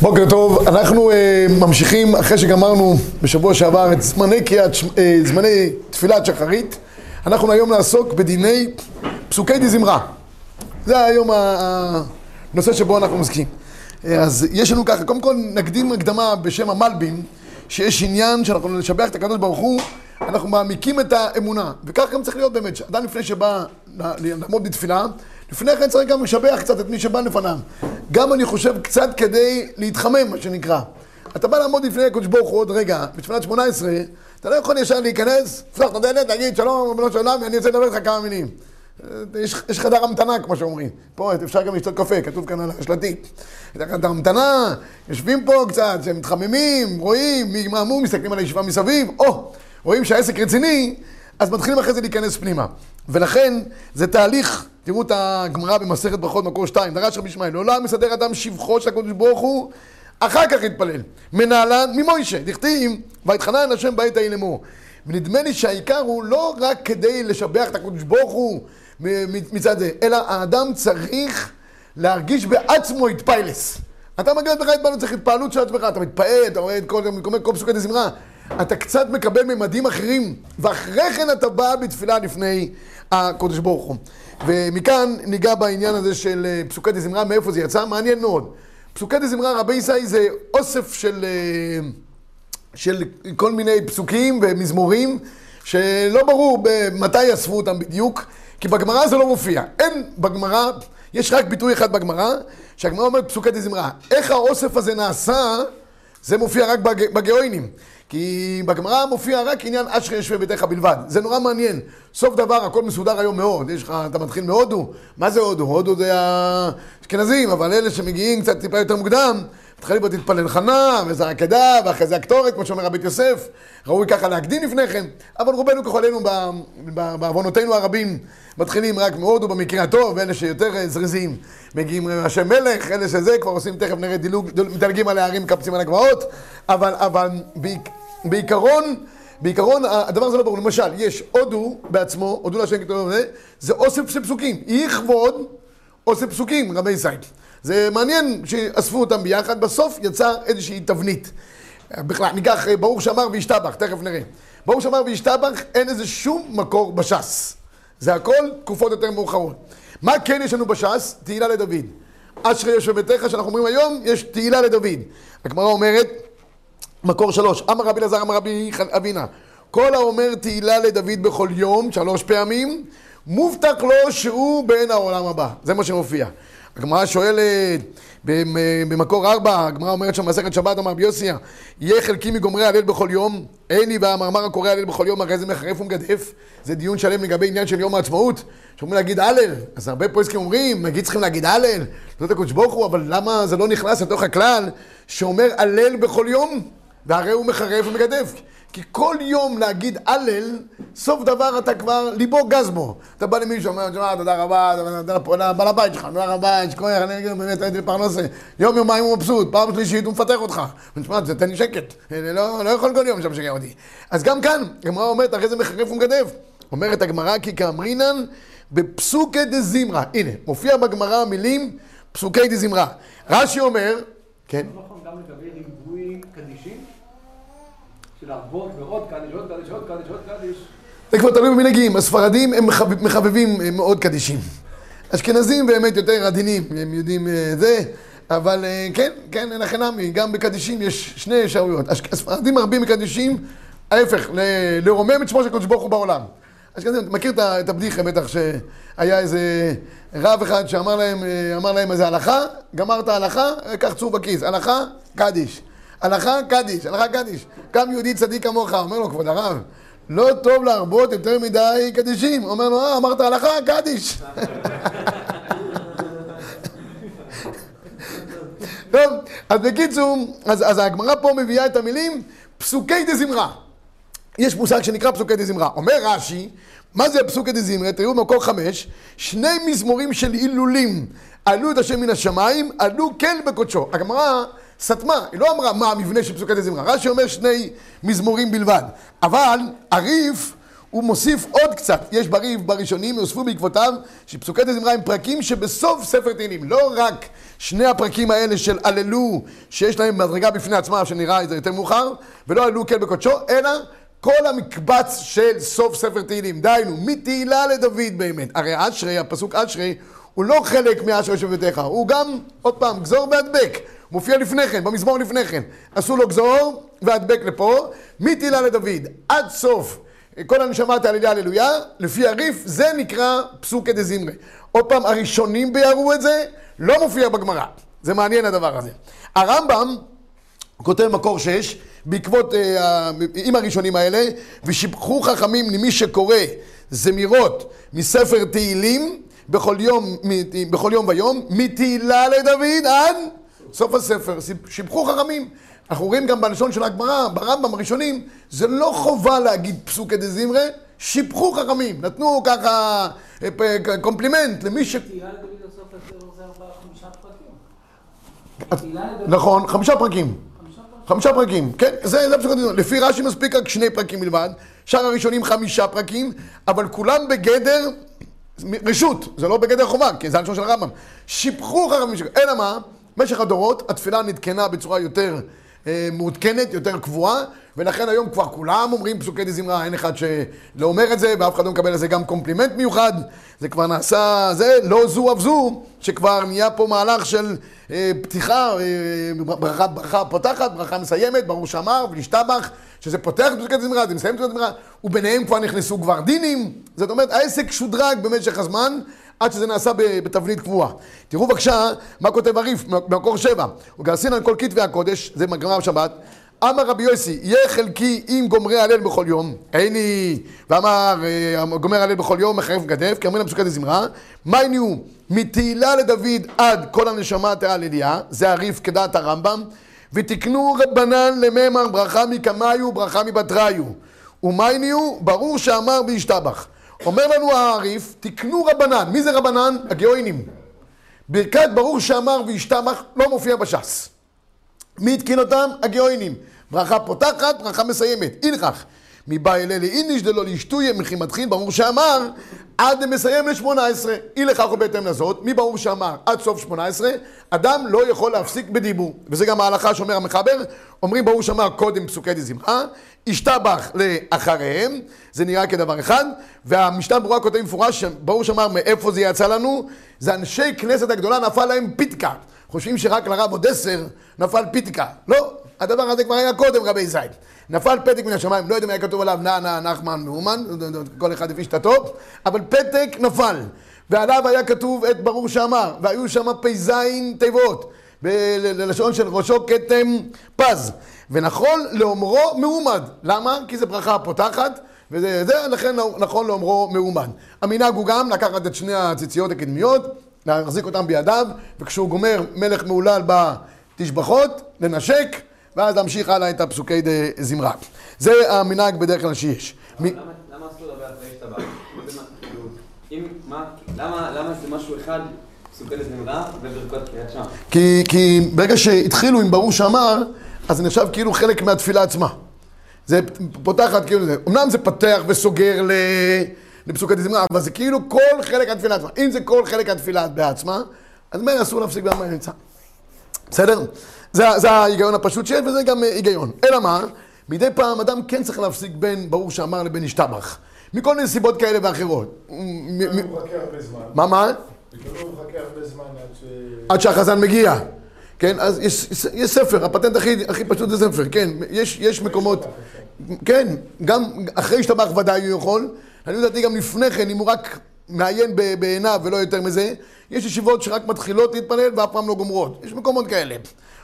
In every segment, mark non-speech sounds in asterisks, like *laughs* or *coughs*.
בוקר טוב, אנחנו uh, ממשיכים אחרי שגמרנו בשבוע שעבר את זמני קריאת, uh, זמני תפילת שחרית, אנחנו היום נעסוק בדיני פסוקי די זמרה. זה היום הנושא שבו אנחנו עוסקים. Uh, אז יש לנו ככה, קודם כל נקדים הקדמה בשם המלבין, שיש עניין שאנחנו נשבח את הקדוש ברוך הוא, אנחנו מעמיקים את האמונה, וכך גם צריך להיות באמת, שאדם לפני שבא לעמוד בתפילה, לפני כן צריך גם לשבח קצת את מי שבא לפניו. גם אני חושב קצת כדי להתחמם, מה שנקרא. אתה בא לעמוד לפני הקדוש ברוך הוא עוד רגע, בתפילת שמונה עשרה, אתה לא יכול ישר להיכנס, לפתוח את הדלת, להגיד שלום, ריבונו של עולם, אני רוצה לדבר איתך כמה מילים. יש, יש חדר המתנה, כמו שאומרים. פה אפשר גם לשתות קפה, כתוב כאן על השלטית. חדר המתנה, יושבים פה קצת, שהם מתחממים, רואים, מי מהמום, מסתכלים על הישיבה מסביב, או, רואים שהעסק רציני, אז מתחילים אחרי זה להיכנס פנימה. ולכן, זה תהליך תראו את הגמרא במסכת ברכות מקור 2, דרש רבי ישמעאל, לעולם מסדר אדם שבחו של הקדוש ברוך הוא, אחר כך יתפלל. מנהלן ממוישה, דכתיב, ויתחנן השם בעת ההיא לאמור. ונדמה לי שהעיקר הוא לא רק כדי לשבח את הקדוש ברוך הוא מצד זה, אלא האדם צריך להרגיש בעצמו התפיילס. אתה מגיע לבך התפעלות, צריך התפעלות של עצמך, אתה מתפעל, אתה רואה את כל, כל, כל פסוקי דזמרה, אתה קצת מקבל ממדים אחרים, ואחרי כן אתה בא בתפילה לפני הקדוש ברוך הוא. ומכאן ניגע בעניין הזה של אה, פסוקי דה זמרה, מאיפה זה יצא, מעניין מאוד. פסוקי דה זמרה, רבי ישי זה אוסף של, אה, של כל מיני פסוקים ומזמורים, שלא ברור מתי אספו אותם בדיוק, כי בגמרא זה לא מופיע. אין בגמרא, יש רק ביטוי אחד בגמרא, שהגמרא אומרת פסוקי דה זמרה. איך האוסף הזה נעשה, זה מופיע רק בגאוינים. כי בגמרא מופיע רק עניין אשרי ישבי ביתך בלבד. זה נורא מעניין. סוף דבר, הכל מסודר היום מאוד. יש לך, אתה מתחיל מהודו. מה זה הודו? הודו זה האשכנזים, אבל אלה שמגיעים קצת טיפה יותר מוקדם, מתחילים בו תתפלל חנה, וזה הקדה, ואחרי זה הקטורת, כמו שאומר רבי יוסף. ראוי ככה להקדים לפני כן. אבל רובנו ככולנו, בעוונותינו הרבים, מתחילים רק מהודו במקרה הטוב, ואלה שיותר זריזים מגיעים השם מלך, אלה שזה, כבר עושים, תכף נראה דילוג, מדלגים על הערים, מקפצים על הגבעות, אבל, אבל בעיקרון, בעיקרון הדבר הזה לא ברור. למשל, יש הודו בעצמו, הודו להשם כתוב זה, אוסף של פסוקים. יכבוד אוסף פסוקים, רבי זית. זה מעניין שאספו אותם ביחד, בסוף יצא איזושהי תבנית. בכלל, ניקח ברוך שאמר וישתבח, תכף נראה. ברוך שאמר וישתבח, אין איזה שום מקור בש"ס. זה הכל תקופות יותר מאוחרות. מה כן יש לנו בש"ס? תהילה לדוד. אשרי יושב ביתך, שאנחנו אומרים היום, יש תהילה לדוד. הגמרא אומרת, מקור שלוש, אמר רבי אלעזר, אמר רבי אבינה, כל האומר תהילה לדוד בכל יום, שלוש פעמים, מובטח לו שהוא בן העולם הבא. זה מה שמופיע. הגמרא שואלת, במקור ארבע, הגמרא אומרת שם מסכת שבת, אמר רבי יוסיה, יהיה חלקי מגומרי הלל בכל יום, אין לי והמאמר הקורא הלל בכל יום, הרי זה מחרף ומגדף. זה דיון שלם לגבי עניין של יום העצמאות, שאומרים להגיד הלל. אז הרבה פועסקים אומרים, נגיד צריכים להגיד הלל, זאת הקודש ברוך הוא, אבל למה זה לא נכנס לתוך הכלל שאומר הלל בכל יום? והרי הוא מחרף ומגדף. כי כל יום להגיד הלל, סוף דבר אתה כבר, ליבו גז בו. אתה בא למישהו, אומר, תשמע, תודה רבה, תודה בעל הבית שלך, תודה רבה, יש כוח, אני אגיד, באמת הייתי לפרנסה. יום יומיים הוא מבסוט, פעם שלישית הוא מפתח אותך. תשמע, תן לי שקט, לא, לא יכול כל יום שם שגר אותי. אז גם כאן, הגמרא אומרת, אחרי זה מחרף ומגדף. אומרת הגמרא, כי כאמרינן בפסוקי דזמרה. הנה, מופיע בגמרא המילים פסוקי דזמרה. רש"י אומר, כן. לא נכון גם לגבי ריבוי קדישים? להרבות ועוד קדיש, עוד קדיש, עוד קדיש, עוד קדיש. זה כבר תלוי במנהגים, הספרדים הם מחבבים אה, מאוד קדישים. אשכנזים באמת יותר עדינים, הם יודעים אה, זה, אבל אה, כן, כן, אין לכם נמי, גם בקדישים יש שני אפשרויות. הספרדים מרבים מקדישים, ההפך, לרומם את שמו של קדוש ברוך הוא בעולם. אשכנזים, מכיר את הבדיחה בטח שהיה איזה רב אחד שאמר להם, אמר להם איזה הלכה, גמרת הלכה, קח צור בכיס, הלכה, קדיש. הלכה קדיש, הלכה קדיש. קם יהודי צדיק כמוך, אומר לו, כבוד הרב, לא טוב להרבות יותר מדי קדישים. אומר לו, אה, אמרת הלכה, קדיש. *laughs* טוב, אז בקיצור, אז, אז הגמרא פה מביאה את המילים פסוקי דזמרה. יש מושג שנקרא פסוקי דזמרה. אומר רש"י, מה זה פסוקי דזמרה? תראו במקור חמש, שני מזמורים של הילולים עלו את השם מן השמיים, עלו כן בקודשו. הגמרא סתמה, היא לא אמרה מה המבנה של פסוקי דזמרה, רש"י אומר שני מזמורים בלבד, אבל הריף הוא מוסיף עוד קצת, יש בריב בראשונים, יוספו בעקבותיו, שפסוקי דזמרה הם פרקים שבסוף ספר תהילים, לא רק שני הפרקים האלה של הללו, שיש להם מדרגה בפני עצמם, שנראה את זה יותר מאוחר, ולא הללו כן בקודשו, אלא כל המקבץ של סוף ספר תהילים, דהיינו, מתהילה לדוד באמת. הרי אשרי, הפסוק אשרי, הוא לא חלק מאשרי שבטיך, הוא גם, עוד פעם, גזור והדבק. מופיע לפני כן, במזמור לפני כן. עשו לו גזור והדבק לפה, מתהילה לדוד, עד סוף. כל הנשמה תהלליה הללויה, לפי הריף, זה נקרא פסוקי דזמרי. עוד פעם, הראשונים ביארו את זה, לא מופיע בגמרא. זה מעניין הדבר הזה. הרמב"ם כותב מקור 6, בעקבות, אה, עם הראשונים האלה, ושיבחו חכמים למי שקורא זמירות מספר תהילים בכל יום, בכל יום ויום, מתהילה לדוד עד סוף הספר. שיבחו חכמים. אנחנו רואים גם בלשון של הגמרא, ברמב"ם הראשונים, זה לא חובה להגיד פסוקי דה זמרה, שיבחו חכמים, נתנו ככה אה, קומפלימנט למי ש... נכון, חמישה פרקים. חמישה פרקים, כן, זה הפסוק הדיון. לפי רש"י מספיק רק שני פרקים בלבד, שאר הראשונים חמישה פרקים, אבל כולם בגדר רשות, זה לא בגדר חובה, כי זה הלשון של הרמב"ם. שיבחו חכמים, אלא מה? במשך הדורות התפילה נתקנה בצורה יותר אה, מעודכנת, יותר קבועה, ולכן היום כבר כולם אומרים פסוקי די זמרה, אין אחד שלא אומר את זה, ואף אחד לא מקבל על זה גם קומפלימנט מיוחד. זה כבר נעשה, זה, לא זו אף זו, שכבר נהיה פה מהלך של אה, פתיחה, אה, ברכה, ברכה פותחת, ברכה מסיימת, ברוך שאמר, וישתבח, שזה פותח פסוקי די זמרה, זה מסיים פסוקי די זמרה, וביניהם כבר נכנסו כבר דינים. זאת אומרת, העסק שודרג במשך הזמן. עד שזה נעשה בתבנית קבועה. תראו בבקשה מה כותב הריף במקור שבע. וגרסין על כל כתבי הקודש, זה מגמר בשבת. אמר רבי יוסי, יהיה חלקי עם גומרי הלל בכל יום. איני, ואמר אה, גומר הלל בכל יום, מחרף גדף, כי אומרים לפסוקת הזמרה. הניעו? מתהילה לדוד עד כל הנשמה תהלליה, זה הריף כדעת הרמב"ם. ותקנו רבנן לממר ברכה מקמיו ברכה מבטריו. ומה הניעו? ברור שאמר בהשתבח. אומר לנו העריף, תקנו רבנן. מי זה רבנן? הגאוינים. ברכת ברוך שאמר וישתמך לא מופיע בש"ס. מי התקין אותם? הגאוינים. ברכה פותחת, ברכה מסיימת. אינכך. מבא אלה לאיניש דלא לאשתויה מכי מתחיל, ברור שאמר, עד מסיים לשמונה עשרה. אי לכך ובהתאם לזאת, מי ברור שאמר עד סוף שמונה עשרה, אדם לא יכול להפסיק בדיבור. וזה גם ההלכה שאומר המחבר, אומרים ברור שאמר קודם פסוקי דזמרה, השתבח לאחריהם, זה נראה כדבר אחד, והמשנה ברורה כותב מפורש, ברור שאמר מאיפה זה יצא לנו, זה אנשי כנסת הגדולה נפל להם פיתקה. חושבים שרק לרב עוד עשר נפל פיתקה. לא, הדבר הזה כבר היה קודם רבי זית. נפל פתק מן השמיים, לא יודע אם היה כתוב עליו נע נע נחמן מאומן, כל אחד לפי שיטתו, אבל פתק נפל. ועליו היה כתוב את ברור שאמר, והיו שם פ"ז תיבות, בלשון של ראשו כתם פז. ונכון לאומרו מעומד. למה? כי זה ברכה פותחת, וזה, זה, לכן נכון לאומרו מעומד. המנהג הוא גם לקחת את שני הציציות הקדמיות, להחזיק אותם בידיו, וכשהוא גומר מלך מהולל בתשבחות, לנשק, ואז להמשיך הלאה את הפסוקי זמרה. זה המנהג בדרך כלל שיש. למה אסור לדבר על זה למה זה משהו אחד, שם? כי ברגע שהתחילו עם ברור שאמר, אז זה נחשב כאילו חלק מהתפילה עצמה. זה פותחת כאילו זה. אמנם זה פתח וסוגר ל... לפסוקי זמרה, אבל זה כאילו כל חלק התפילה עצמה. אם זה כל חלק התפילה בעצמה, אז מילא אסור להפסיק במה נמצא. בסדר? זה, זה ההיגיון הפשוט שיש, וזה גם אה, היגיון. אלא מה? מדי פעם אדם כן צריך להפסיק בין ברור שאמר לבין השתבח. מכל מיני סיבות כאלה ואחרות. הוא מחכה הרבה זמן. מה, מה? הוא מחכה הרבה זמן עד ש... עד שהחזן מגיע. כן, אז יש, יש ספר, הפטנט הכי, הכי פשוט זה ספר, כן, יש, יש מקומות, כן, גם אחרי השתבח ודאי הוא יכול, אני לדעתי גם לפני כן, אם הוא רק מעיין בעיניו ולא יותר מזה, יש ישיבות שרק מתחילות להתפלל ואף פעם לא גומרות, יש מקומות כאלה.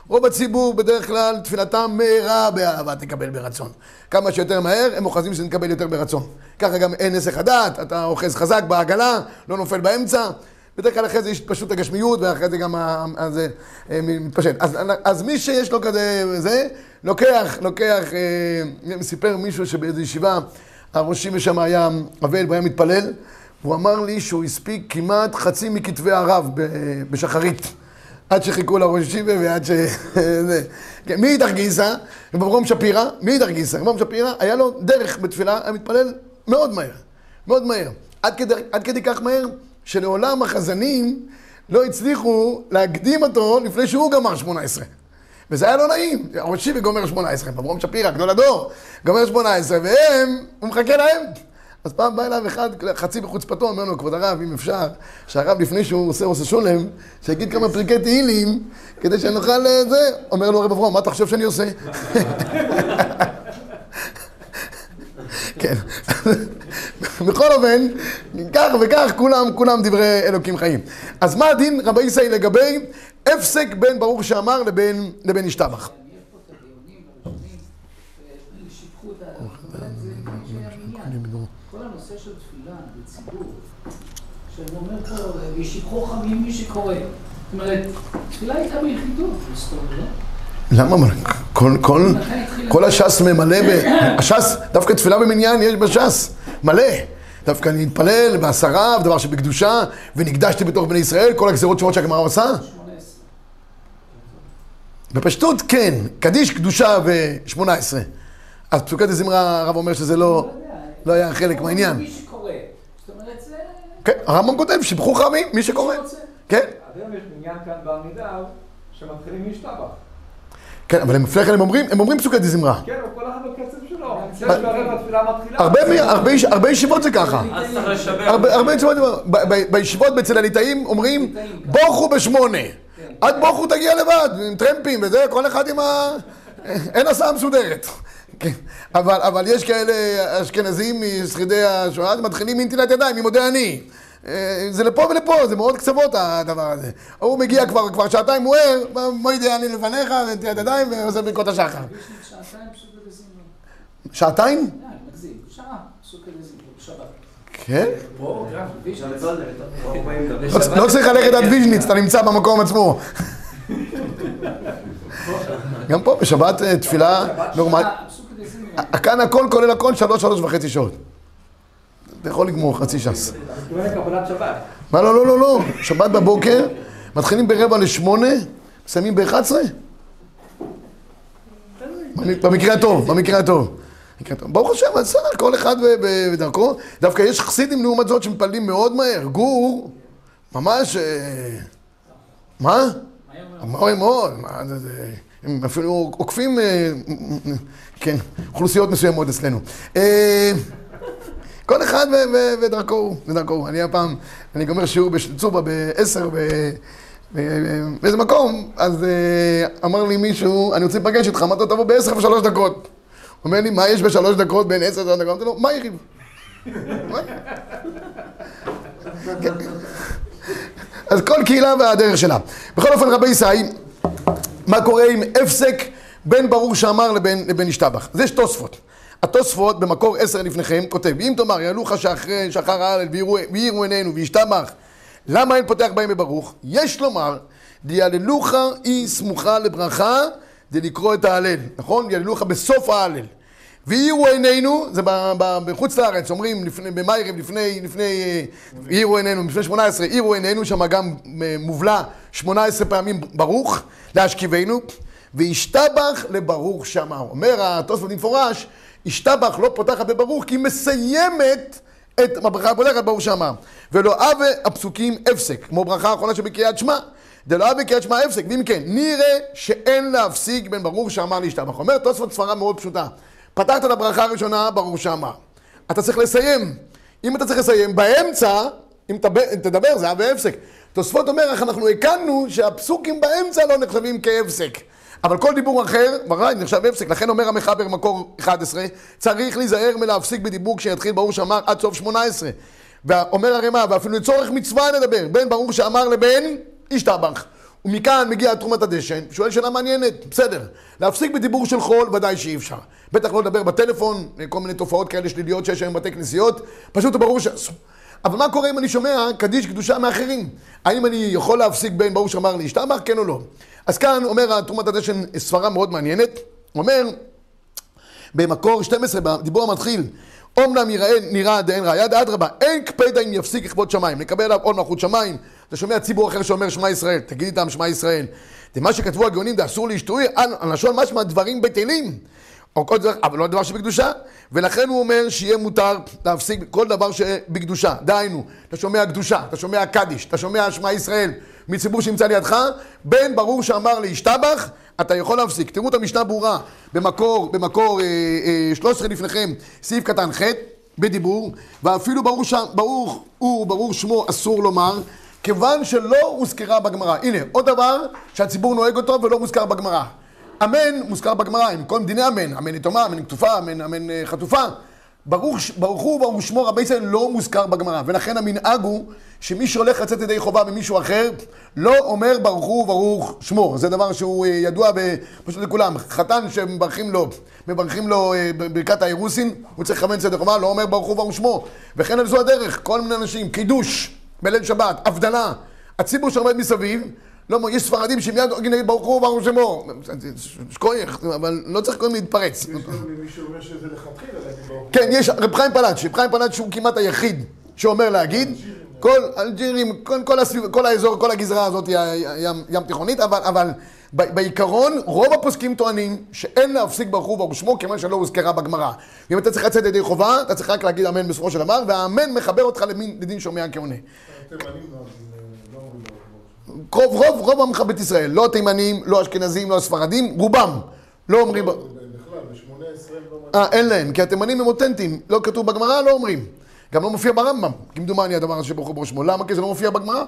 רוב הציבור בדרך כלל תפילתם מהרה באהבה תקבל ברצון. כמה שיותר מהר הם אוחזים שזה נקבל יותר ברצון. ככה גם אין נסח הדעת, אתה אוחז חזק בעגלה, לא נופל באמצע. בדרך כלל אחרי זה יש פשוט הגשמיות, ואחרי זה גם זה אה, מתפשט. אז, אז מי שיש לו כזה, זה, לוקח, לוקח, אה, סיפר מישהו שבאיזו ישיבה, הראשים שם היה אבל והיה מתפלל, והוא אמר לי שהוא הספיק כמעט חצי מכתבי הרב בשחרית. עד שחיכו לראש ישיבה ועד ש... כן, מי אידך גיסא? רב שפירא, מי אידך גיסא? רב גיסא, היה לו דרך בתפילה, היה מתפלל מאוד מהר, מאוד מהר. עד כדי, עד כדי כך מהר, שלעולם החזנים לא הצליחו להקדים אותו לפני שהוא גמר 18. וזה היה לא נעים. ראשי וגומר 18, אברום שפירא, גדול הדור, גומר 18, והם, הוא מחכה להם. אז פעם בא אליו אחד, חצי בחוצפתו, אומר לו, כבוד הרב, אם אפשר, שהרב לפני שהוא עושה עושה שולם, שיגיד כמה פרקי תהילים, כדי שנוכל אה, זה. אומר לו הרב אברום, מה אתה חושב שאני עושה? *laughs* כן. *laughs* בכל אופן, כך וכך, כולם, כולם דברי אלוקים חיים. אז מה הדין, רבי ישראל, לגבי הפסק בין ברוך שאמר לבין, לבין השתבח? יש פה את הדיונים הראשונים, ושיבחו את ה... באמת זה עניין של המניין. כל הנושא של תפילה בציבור, שאני אומר פה, ושיבחו חמים מי שקורא. זאת אומרת, תפילה הייתה ביחידות, היסטוריה, לא? למה? כל, כל, כל הש"ס ממלא ב... *coughs* הש"ס, דווקא תפילה במניין יש בש"ס, מלא. דווקא אני מתפלל בעשרה, ודבר שבקדושה, ונקדשתי בתוך בני ישראל, כל הגזירות שורות שהגמרא עושה. 18. בפשטות כן, קדיש, קדושה ו-18. אז פסוקת הזמרה, הרב אומר שזה לא, לא היה חלק מהעניין. מי שקורא. זאת אומרת, זה... כן, הרמב"ם כותב, שיבחו חמים, מי שקורא. כן, היום יש בניין כאן בעמידר, שמתחילים משתבח. כן, אבל הם לפני כן הם אומרים, הם אומרים פסוקת דזמרה. כן, אבל כל אחד בקצב שלו. הרבה, ישיבות זה ככה. אז צריך לשבח. הרבה, ישיבות, בישיבות אצל הליטאים אומרים, בוכו בשמונה. עד בוכו תגיע לבד, עם טרמפים וזה, כל אחד עם ה... אין הסעה מסודרת. כן. אבל, אבל יש כאלה אשכנזים משרידי השואה, מתחילים מנטילת ידיים, ממודה אני. אה, זה לפה ולפה, זה מאוד קצוות הדבר הזה. הוא מגיע כבר, כבר שעתיים, הוא ער, מוידי אני לפניך, ונטילת ידיים, ועושה ברכות השחר. יש לי שעתיים פסוק לזמרה. שעתיים? בשבת. כן. ויז'ניץ. לא- לא צריך ללכת עד ויז'ניץ, אתה נמצא במקום עצמו. *laughs* גם פה בשבת אה, תפילה נורמלית. שעה. כאן הכל כולל הכל שלוש, שלוש וחצי שעות. אתה יכול לגמור חצי ש"ס. לקבלת שבת. מה לא, לא, לא, לא. שבת בבוקר, מתחילים ברבע לשמונה, מסיימים ב-11? במקרה הטוב, במקרה הטוב. ברוך השם, בסדר, כל אחד בדרכו. דווקא יש חסידים לעומת זאת שמפללים מאוד מהר. גור, ממש... אה, מה? מהר מאוד. מה זה, זה... הם אפילו עוקפים, אה, כן, אוכלוסיות מסוימות אצלנו. אה, כל אחד ודרכו הוא, ודרכו הוא. אני הפעם, אני גומר שיעור בצובה בעשר, באיזה מקום, אז אה, אמר לי מישהו, אני רוצה להיפגש איתך, אמרתי לו, תבוא בעשר ושלוש דקות. הוא אומר לי, מה יש בשלוש דקות בין עשר ושלוש דקות? אמרתי לו, מה יריב? אז כל קהילה והדרך שלה. בכל אופן, רבי ישי, מה קורה עם הפסק בין ברור שאמר לבין, לבין השתבח? יש תוספות. התוספות במקור עשר לפניכם כותב, אם תאמר יעלוך שאחרי שחר ההלל ויראו- ויראו עינינו וישתבח, למה אין פותח בהם בברוך? יש לומר, דיעללוך היא סמוכה לברכה, זה לקרוא את ההלל, נכון? דיעללוך בסוף ההלל. והאירו עינינו, זה בחוץ לארץ, אומרים במיירב, לפני, לפני, אה, האירו עינינו, לפני 18, האירו עינינו, שם גם אה, מובלע 18 פעמים ברוך, להשכיבנו, וישתבח לברוך שאמר. אומר התוספות במפורש, ישתבח לא פותחת בברוך, כי היא מסיימת את הברכה הפותחת ברוך שאמר. ולא אבה הפסוקים הפסק, כמו ברכה האחרונה שבקריאת שמע. דלא אבה קריאת שמע הפסק, ואם כן, נראה שאין להפסיק בין ברוך שאמר להשתבח. אומר תוספות סברה מאוד פשוטה. פתחת את הברכה הראשונה, ברוך שאמר. אתה צריך לסיים. אם אתה צריך לסיים באמצע, אם תדבר, זה היה בהפסק. תוספות אומר, איך אנחנו הקלנו שהפסוקים באמצע לא נחשבים כהפסק. אבל כל דיבור אחר, בוודאי, נחשב הפסק. לכן אומר המחבר מקור 11, צריך להיזהר מלהפסיק בדיבור כשיתחיל ברוך שאמר עד סוף 18. ואומר הרמ"א, ואפילו לצורך מצווה נדבר, בין ברוך שאמר לבין השתבח. ומכאן מגיע תרומת הדשן, שואל שאלה מעניינת, בסדר. להפסיק בדיבור של חול, ודאי שאי אפשר. בטח לא לדבר בטלפון, כל מיני תופעות כאלה שליליות שיש היום בבתי כנסיות, פשוט ברור שאסור. אבל מה קורה אם אני שומע קדיש קדושה מאחרים? האם אני יכול להפסיק בין ברור שאמר להשתבח, כן או לא? אז כאן אומר תרומת הדשן סברה מאוד מעניינת, אומר במקור 12, בדיבור המתחיל, אומנם יראה, נראה דאין ראיה, דאדרבה, אין קפדה אם יפסיק לכבוד שמיים, נקבל עליו עול מלכות שמיים. אתה שומע ציבור אחר שאומר שמע ישראל, תגיד איתם שמע ישראל. זה מה שכתבו הגאונים, זה אסור להשתוי, על לשון משמע דברים בטלים. או כל דבר, אבל לא דבר שבקדושה, ולכן הוא אומר שיהיה מותר להפסיק כל דבר שבקדושה. דהיינו, אתה שומע קדושה, אתה שומע קדיש, אתה שומע שמע ישראל מציבור שנמצא לידך, בין ברור שאמר להשתבח, אתה יכול להפסיק. תראו את המשנה ברורה במקור, במקור אה, אה, 13 לפניכם, סעיף קטן ח', בדיבור, ואפילו ברור, ש... ברור הוא, ברור שמו, אסור לומר, כיוון שלא הוזכרה בגמרא. הנה, עוד דבר שהציבור נוהג אותו ולא מוזכר בגמרא. אמן מוזכר בגמרא, עם כל דיני אמן, אמן יתומה, אמן כתופה, אמן, אמן אה, חטופה. ברוך, ברוך הוא וברוך שמו רבי ישראל לא מוזכר בגמרא, ולכן המנהג הוא שמי שהולך לצאת ידי חובה ממישהו אחר, לא אומר ברוך הוא וברוך שמו. זה דבר שהוא אה, ידוע פשוט לכולם. חתן שמברכים לו, מברכים לו אה, בברכת האירוסין, הוא צריך לכוון ידי חובה, לא אומר ברוך הוא וברוך שמו. וכן על זו הדרך, כל מיני אנשים, קידוש בליל שבת, הבדלה. הציבור שעומד מסביב, לא, יש ספרדים שמיד נגיד ברוך הוא ברוך שמו. שכוייך, אבל לא צריך כל מיני להתפרץ. יש גם מי שאומר שזה לכתחילה להגיד ברוך. כן, יש, רב חיים פלאצ'י, רב חיים פלאצ'י הוא כמעט היחיד שאומר להגיד. כל אלג'ירים, כל, כל, הסביב, כל האזור, כל הגזרה הזאת היא ים, ים תיכונית, אבל, אבל ב, בעיקרון רוב הפוסקים טוענים שאין להפסיק ברוך הוא ברוך שמו כיוון שלא הוזכרה בגמרא. ואם אתה צריך לצאת ידי חובה, אתה צריך רק להגיד אמן בסופו של דבר, והאמן מחבר אותך למין, לדין שומע כעונה. התימנים לא לא אומרים ברוך הוא. רוב, רוב, רוב עמך בית ישראל, לא תימנים, לא אשכנזים, לא ספרדים, רובם לא אומרים... הם לא אומרים. אה, אין להם, כי התימנים הם אותנטיים, לא כתוב בגמרא, לא אומרים. גם לא מופיע ברמב"ם, כמדומני הדבר הזה שברוך הוא ברוך שמו. למה? כי זה לא מופיע בגמרא.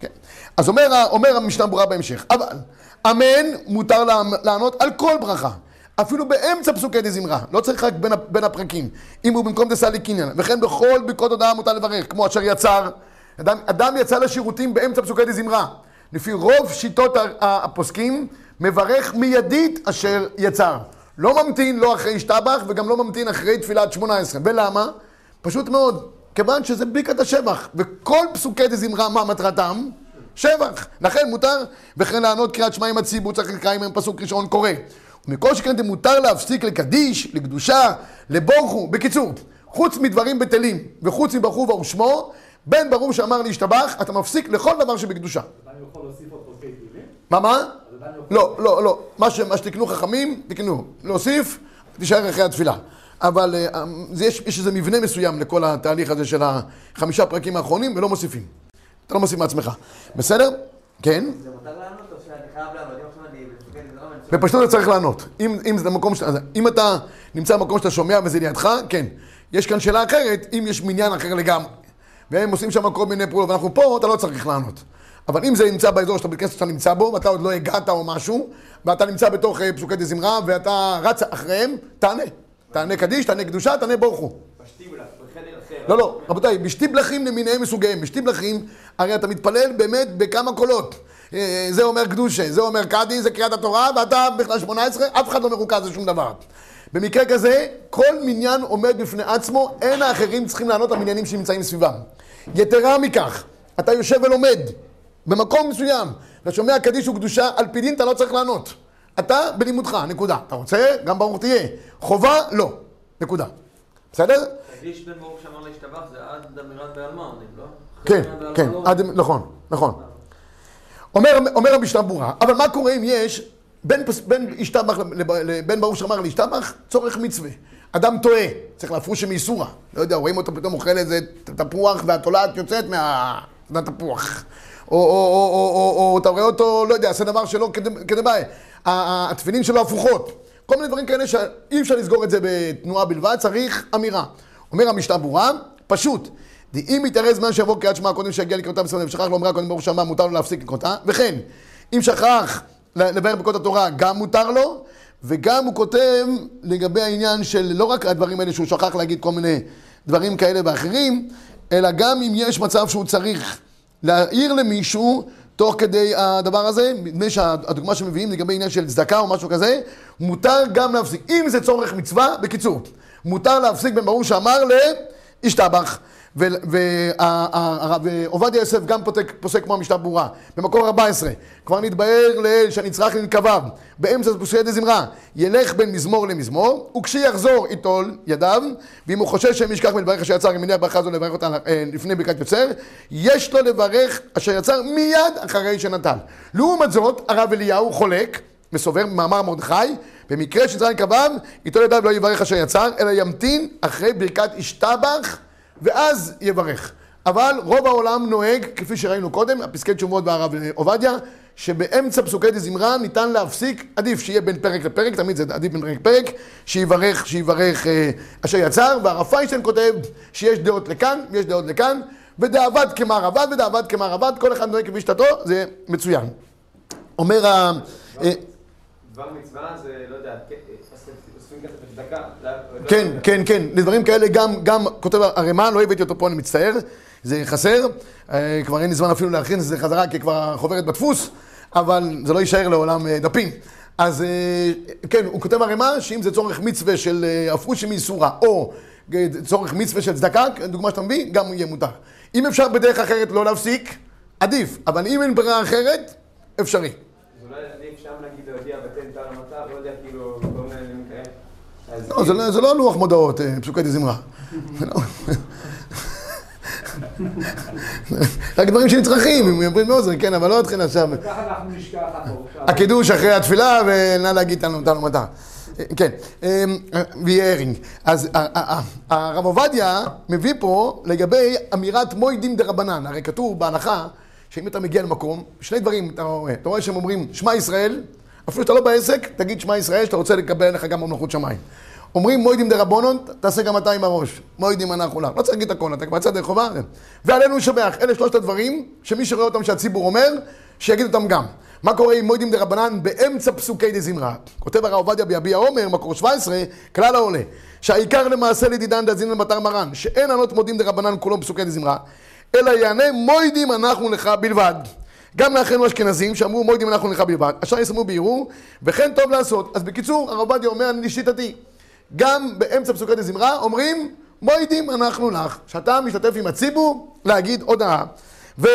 כן. אז אומר, אומר המשנה ברורה בהמשך, אבל אמן מותר לענות על כל ברכה. אפילו באמצע פסוקי דזמרה, לא צריך רק בין, בין הפרקים. אם הוא במקום דסלי קניין, וכן בכל ברכות הודעה מותר לברך, כמו אשר יצר. אדם, אדם יצא לשירותים באמצע פסוקי דזמרה. לפי רוב שיטות הפוסקים, מברך מיידית אשר יצר. לא ממתין לא אחרי השתבח וגם לא ממתין אחרי תפילת שמונה עשרה. ולמה? פשוט מאוד, כיוון שזה ברכת השבח, וכל פסוקי דזמרה, מה מטרתם? שבח. לכן מותר, וכן לענות קריאת שמע עם הציבור, צריך לקרוא עם פסוק ראשון קורא. ומכל שכן מותר להפסיק לקדיש, לקדושה, לבורכו. בקיצור, חוץ מדברים בטלים, וחוץ מברכו וברוך שמו, בין ברור שאמר להשתבח, אתה מפסיק לכל דבר שבקדושה. עדיין יכול להוסיף עוד פרקי תהילים? מה, מה? לא, לא, לא. מה, שתקנו חכמים, תקנו. להוסיף, תישאר אחרי התפילה. אבל אה, זה יש, יש איזה מבנה מסוים לכל התהליך הזה של החמישה פרקים האחרונים, ולא מוסיפים. אתה לא מוסיף מעצמך. בסדר? כן? זה מותר לענות או שאני חייב לענות? לא מנסה. בפשטות אתה צריך לענות. אם, אם זה מקום שאתה, אם אתה נמצא במקום שאתה שומע וזה לידך, כן. יש כאן שאלה אחרת, אם יש מניין אחר לגמרי. והם עושים שם כל מיני פעולות, ואנחנו פה, אתה לא צריך לענות. אבל אם זה נמצא באזור שאתה בכנסת שאתה נמצא בו, ואתה עוד לא הגעת או משהו, ואתה נמצא בתוך אה, פסוקי דזמרה, ואתה רץ אחריהם, תענה. תענה קדיש, תענה קדושה, תענה ברוך הוא. לא, לא, רבותיי, בשטיבלחים למיניהם מסוגיהם. בשטיבלחים, הרי אתה מתפלל באמת בכמה קולות. אה, זה אומר קדושה, זה אומר קאדי, זה קריאת התורה, ואתה בכלל 18, אף אחד לא מרוכז לשום דבר. במקרה כזה, כל מניין עומד בפני עצמו, אין האחרים צריכים לענות על מניינים שנמצאים סביבם. יתרה מכך, אתה יושב ולומד במקום מסוים, ושומע קדיש וקדושה, על פי דין אתה לא צריך לענות. אתה בלימודך, נקודה. אתה רוצה? גם ברוך תהיה. חובה? לא. נקודה. בסדר? קדיש בן ברוך שאמר להשתבח זה עד אמירת בעלמא אומרים, לא? כן, כן, לא- עד, נכון, נכון. אומר, אומר המשנה ברורה, אבל מה קורה אם יש בין, בין לבין ברוך שאמר להשתבח, צורך מצווה. אדם טועה, צריך להפרוש מאיסורה. לא יודע, רואים אותו פתאום אוכל איזה תפוח והתולעת יוצאת מה... מהתפוח. או, או, או, או, או, או אתה רואה אותו, לא יודע, עושה דבר שלא כד- כדבעי. התפילין שלו הפוכות. כל מיני דברים כאלה שאי אפשר לסגור את זה בתנועה בלבד, צריך אמירה. אומר המשנה ברורה, פשוט. אם יתארז זמן שיבוא קריאת שמע קודם שיגיע לקראתה בסדר ושכח לאומרה קודם ברוך שמע מותר לו להפסיק לקראתה וכן אם שכח לבאר ברכות התורה גם מותר לו וגם הוא כותב לגבי העניין של לא רק הדברים האלה שהוא שכח להגיד כל מיני דברים כאלה ואחרים אלא גם אם יש מצב שהוא צריך להעיר למישהו תוך כדי הדבר הזה, נדמה שהדוגמה שמביאים לגבי עניין של צדקה או משהו כזה, מותר גם להפסיק. אם זה צורך מצווה, בקיצור, מותר להפסיק בין ברור שאמר להשתבח. והרב עובדיה יוסף גם פוסק, כמו המשנה ברורה, במקור 14, כבר נתבהר לאל שהנצרך לנקביו, באמצע פסוקי דזמרה, ילך בין מזמור למזמור, וכשיחזור ייטול ידיו, ואם הוא חושש שהם ישכח מלברך אשר יצר, אם מניח ברכה זו לברך אותה אה, לפני ברכת יוצר, יש לו לברך אשר יצר מיד אחרי שנטל. לעומת זאת, הרב אליהו חולק, וסובר במאמר מרדכי, במקרה זין קבב, איתו ידיו לא יברך אשר יצר, אלא ימתין אחרי ברכת ישתבח, ואז יברך. אבל רוב העולם נוהג, כפי שראינו קודם, הפסקי תשובות בהרב עובדיה, שבאמצע פסוקי דזמרה ניתן להפסיק, עדיף שיהיה בין פרק לפרק, תמיד זה עדיף בין פרק לפרק, שיברך, שיברך אה, אשר יצר, והרב פיינשטיין כותב שיש דעות לכאן, ויש דעות לכאן, ודאבד כמר עבד ודאבד כמר עבד, כל אחד נוהג כפי שיטתו, זה מצוין. אומר ה... אה, דבר מצווה זה, לא יודע, כן, כן, כן, לדברים כאלה גם, גם כותב הרמ"א, לא הבאתי אותו פה, אני מצטער, זה חסר, אה, כבר אין לי זמן אפילו להכין את זה חזרה, כי כבר החוברת בדפוס, אבל זה לא יישאר לעולם אה, דפים. אז אה, כן, הוא כותב הרמ"א, שאם זה צורך מצווה של הפרושי מאיסורה, או צורך מצווה של צדקה, דוגמה שאתה מביא, גם יהיה מותר. אם אפשר בדרך אחרת לא להפסיק, עדיף, אבל אם אין ברירה אחרת, אפשרי. אז אולי עדיף שם נגיד להודיע בטן תל המטר, לא יודע, כאילו, כל מיני עניינים כאלה. אז לא, זה לא, זה לא לוח מודעות, אה, פסוקי דזמרה. *laughs* רק דברים שנצרכים, אם מדברים באוזן, כן, אבל לא אתחיל עכשיו. ככה אנחנו נשכח הכל. הקידוש אחרי התפילה, ונא להגיד תנו תנו מטר. כן, ויהיה הרינג. אז הרב עובדיה מביא פה לגבי אמירת מוידים דה רבנן. הרי כתוב בהנחה שאם אתה מגיע למקום, שני דברים אתה רואה. אתה רואה שהם אומרים שמע ישראל, אפילו שאתה לא בעסק, תגיד שמע ישראל שאתה רוצה לקבל לך גם ממלכות שמיים. אומרים מוידים דה רבונון, תעשה גם אתה עם הראש. מוידים אנחנו לך. לא צריך להגיד את הכל, אתה כבר יצא ידי חובה. ועלינו לשבח. אלה שלושת הדברים שמי שרואה אותם שהציבור אומר, שיגיד אותם גם. מה קורה עם מודים דרבנן באמצע פסוקי דזמרה? כותב הרב עובדיה ביביע אומר, מקור 17, כלל העולה, שהעיקר למעשה לדידן דזין למטר מרן, שאין לענות מודים דרבנן כולו בפסוקי דזמרה, אלא יענה מודים אנחנו לך בלבד. גם לאחינו האשכנזים שיאמרו מודים אנחנו לך בלבד, השאר יסיימו בהרהור, וכן טוב לעשות. אז בקיצור, הרב עובדיה אומר, אני לשיטתי, גם באמצע פסוקי דזמרה אומרים מוידים אנחנו לך, שאתה משתתף עם הציבור להגיד הודעה. ו...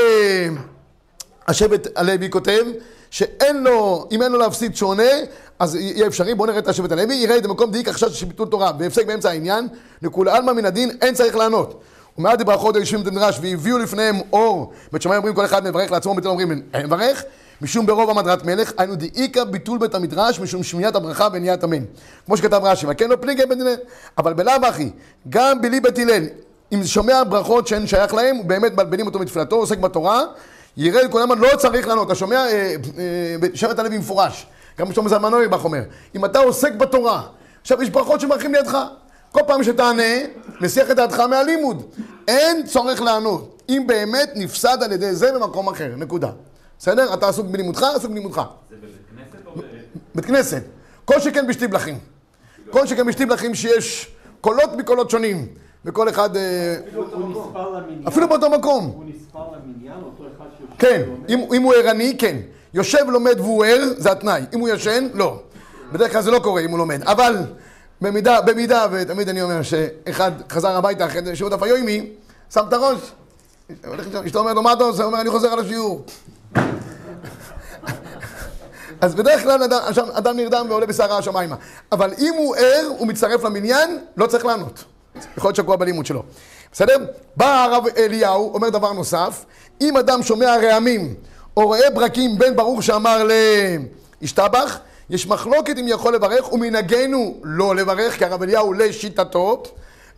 השבט הלוי כותב שאין לו, אם אין לו להפסיד שונה, אז יהיה אפשרי, בואו נראה את השבט הלוי, יראה את במקום דאיק החשש של ביטול תורה והפסק באמצע העניין, לכולי עלמא מן הדין אין צריך לענות. ומעט ברכות היושבים במדרש והביאו לפניהם אור, בית שמאי אומרים כל אחד מברך לעצמו, בית אומרים מברך, משום ברוב המדרת מלך, היינו דאיכא ביטול בית המדרש משום שמיעת הברכה ונהיית אמן. כמו שכתב רש"י, וכן לא פליגי בן הלל, אבל בלאו הכי, גם בלי בית הלל, אם שומע ברכות שאין שייך להם, באמת מבלבלים אותו מתפילתו, עוסק בתורה, יראה לכולם, לא צריך לענות. אתה שומע, אה, אה, בשבט הלוי מפורש, גם שלמה זלמן אוירבך אומר, אם אתה עוסק בתורה, עכשיו יש ברכות שמברכים לידך, כל פעם שתענה, מסיח את דעתך מהלימוד. אין צורך לענות, אם באמת נפסד על ידי זה במקום אחר, נקודה. בסדר? אתה עסוק בלימודך, עסוק בלימודך. זה בבית כנסת או ב... בית כנסת. כל שכן בשטיבלחים. כל שכן בשטיבלחים שיש קולות מקולות שונים, וכל אחד... אה. אפילו באותו מקום. הוא נספר למניין, אותו אחד שיושב כן, אם הוא ערני, כן. יושב, לומד והוא ער, זה התנאי. אם הוא ישן, לא. בדרך כלל זה לא קורה אם הוא לומד. אבל במידה, במידה, ותמיד אני אומר שאחד חזר הביתה אחרי שירות הפיומי, שם את הראש. אשתו אומרת לו, מה אתה עושה? הוא אומר, אני חוזר על השיעור. אז בדרך כלל אדם, אדם- נרדם ועולה בסערה השמיימה. אבל אם הוא ער, הוא מצטרף למניין, לא צריך לענות. יכול להיות שקוע בלימוד שלו. בסדר? בא הרב אליהו, אומר דבר נוסף, אם אדם שומע רעמים או רואה ברקים בין ברוך שאמר להשתבח, יש מחלוקת אם יכול לברך, ומנהגנו לא לברך, כי הרב אליהו לשיטתו,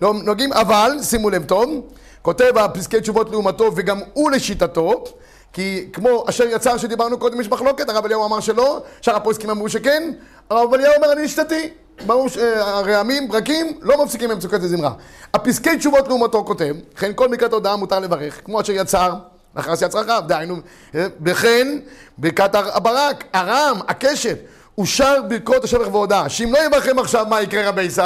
לא נוהגים, אבל, שימו לב טוב, כותב הפסקי תשובות לעומתו וגם הוא לשיטתו, כי כמו אשר יצר שדיברנו קודם יש מחלוקת, הרב אליהו אמר שלא, שאר הפוסקים אמרו שכן, הרב אליהו אומר אני לשיטתי. ברור שהרעמים, ברקים, לא מפסיקים במצוקת הזמרה. הפסקי תשובות לעומתו כותב, וכן כל מקרת הודעה מותר לברך, כמו אשר יצר, לאחר עשיית צרכיו, דהיינו, וכן ברכת הברק, הרם, הקשת, אושר ברכות השבח והודעה, שאם לא יברכם עכשיו מה יקרה רבי ישי?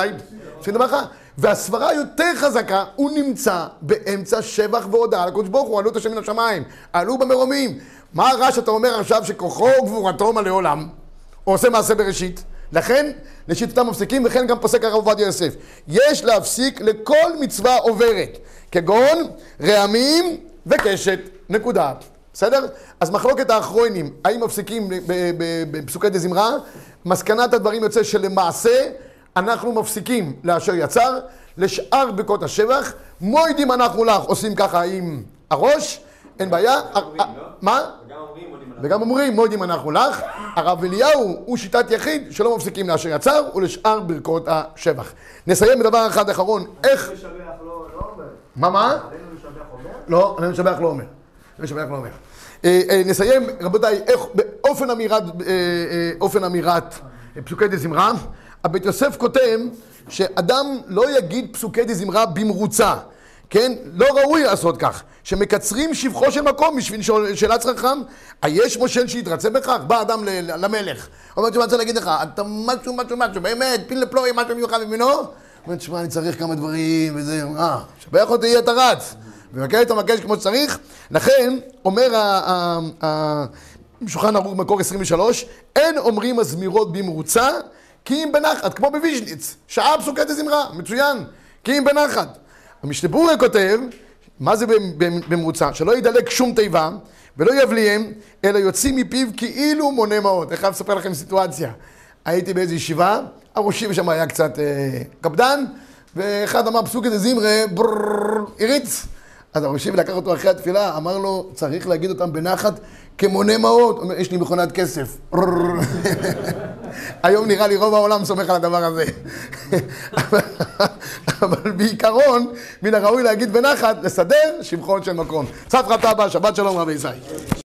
דבר אחד. והסברה היותר חזקה, הוא נמצא באמצע שבח והודעה לקדוש ברוך הוא, עלו את השם מן השמיים, עלו במרומים. מה הרע שאתה אומר עכשיו שכוחו וגבורתו מלא עולם, או עושה מעשה בראשית? לכן, לשיטתם מפסיקים, וכן גם פוסק הרב עובדיה יוסף. יש להפסיק לכל מצווה עוברת, כגון רעמים וקשת, נקודה. בסדר? אז מחלוקת האחרונים, האם מפסיקים בפסוקי דה זמרה? מסקנת הדברים יוצא שלמעשה אנחנו מפסיקים לאשר יצר, לשאר ברכות השבח, מוידים אנחנו לך, עושים ככה עם הראש, אין בעיה. לא? מה? וגם אומרים, עונים וגם אומרים מודים אנחנו לך. הרב אליהו הוא שיטת יחיד שלא מפסיקים לאשר יצר ולשאר ברכות השבח. נסיים בדבר אחד אחרון, איך... לשבח לא לא. מה מה? עלינו לשבח אומר? לא, אני משבח לא אומר. אני משבח לא אומר. אה, אה, נסיים, רבותיי, איך, באופן אמירת, אה, אופן אמירת פסוקי דזמרה, הבית יוסף כותב שאדם לא יגיד פסוקי דזמרה במרוצה, כן? לא ראוי לעשות כך, שמקצרים שבחו של מקום בשביל שאל- שאלת חכם, היש מושל שיתרצה בכך? בא אדם למלך, אומר, תשמע, אני רוצה להגיד לך, אתה משהו, משהו, משהו, באמת, פיל לפלואי, משהו מיוחד ממנו? אומר, תשמע, אני צריך כמה דברים, וזה, אה, שבח אותי, אתה רץ. ומבקש את המבקש כמו שצריך. לכן, אומר שולחן ערוך מקור 23, אין אומרים מזמירות במרוצה, כי אם בנחת, כמו בוויז'ניץ, שעה פסוקי דזמרה, מצוין, כי אם בנחת. המשנה ברורה כותב, מה זה במ- במרוצה? שלא ידלק שום תיבה ולא יבליהם, אלא יוצאים מפיו כאילו מונה מעות. אני חייב לספר לכם סיטואציה. הייתי באיזו ישיבה, הראשים שם היה קצת אה, קפדן, ואחד אמר פסוקי דזמרה, ברררר, הריץ. אז הראשים לקח אותו אחרי התפילה, אמר לו, צריך להגיד אותם בנחת כמונה מעות. הוא אומר, יש לי מכונת כסף. *laughs* היום נראה לי רוב העולם סומך על הדבר הזה. *laughs* אבל- בעיקרון, מן הראוי להגיד בנחת, לסדר שבחון של מקום. צפרא טבא, שבת שלום רבי ישראל.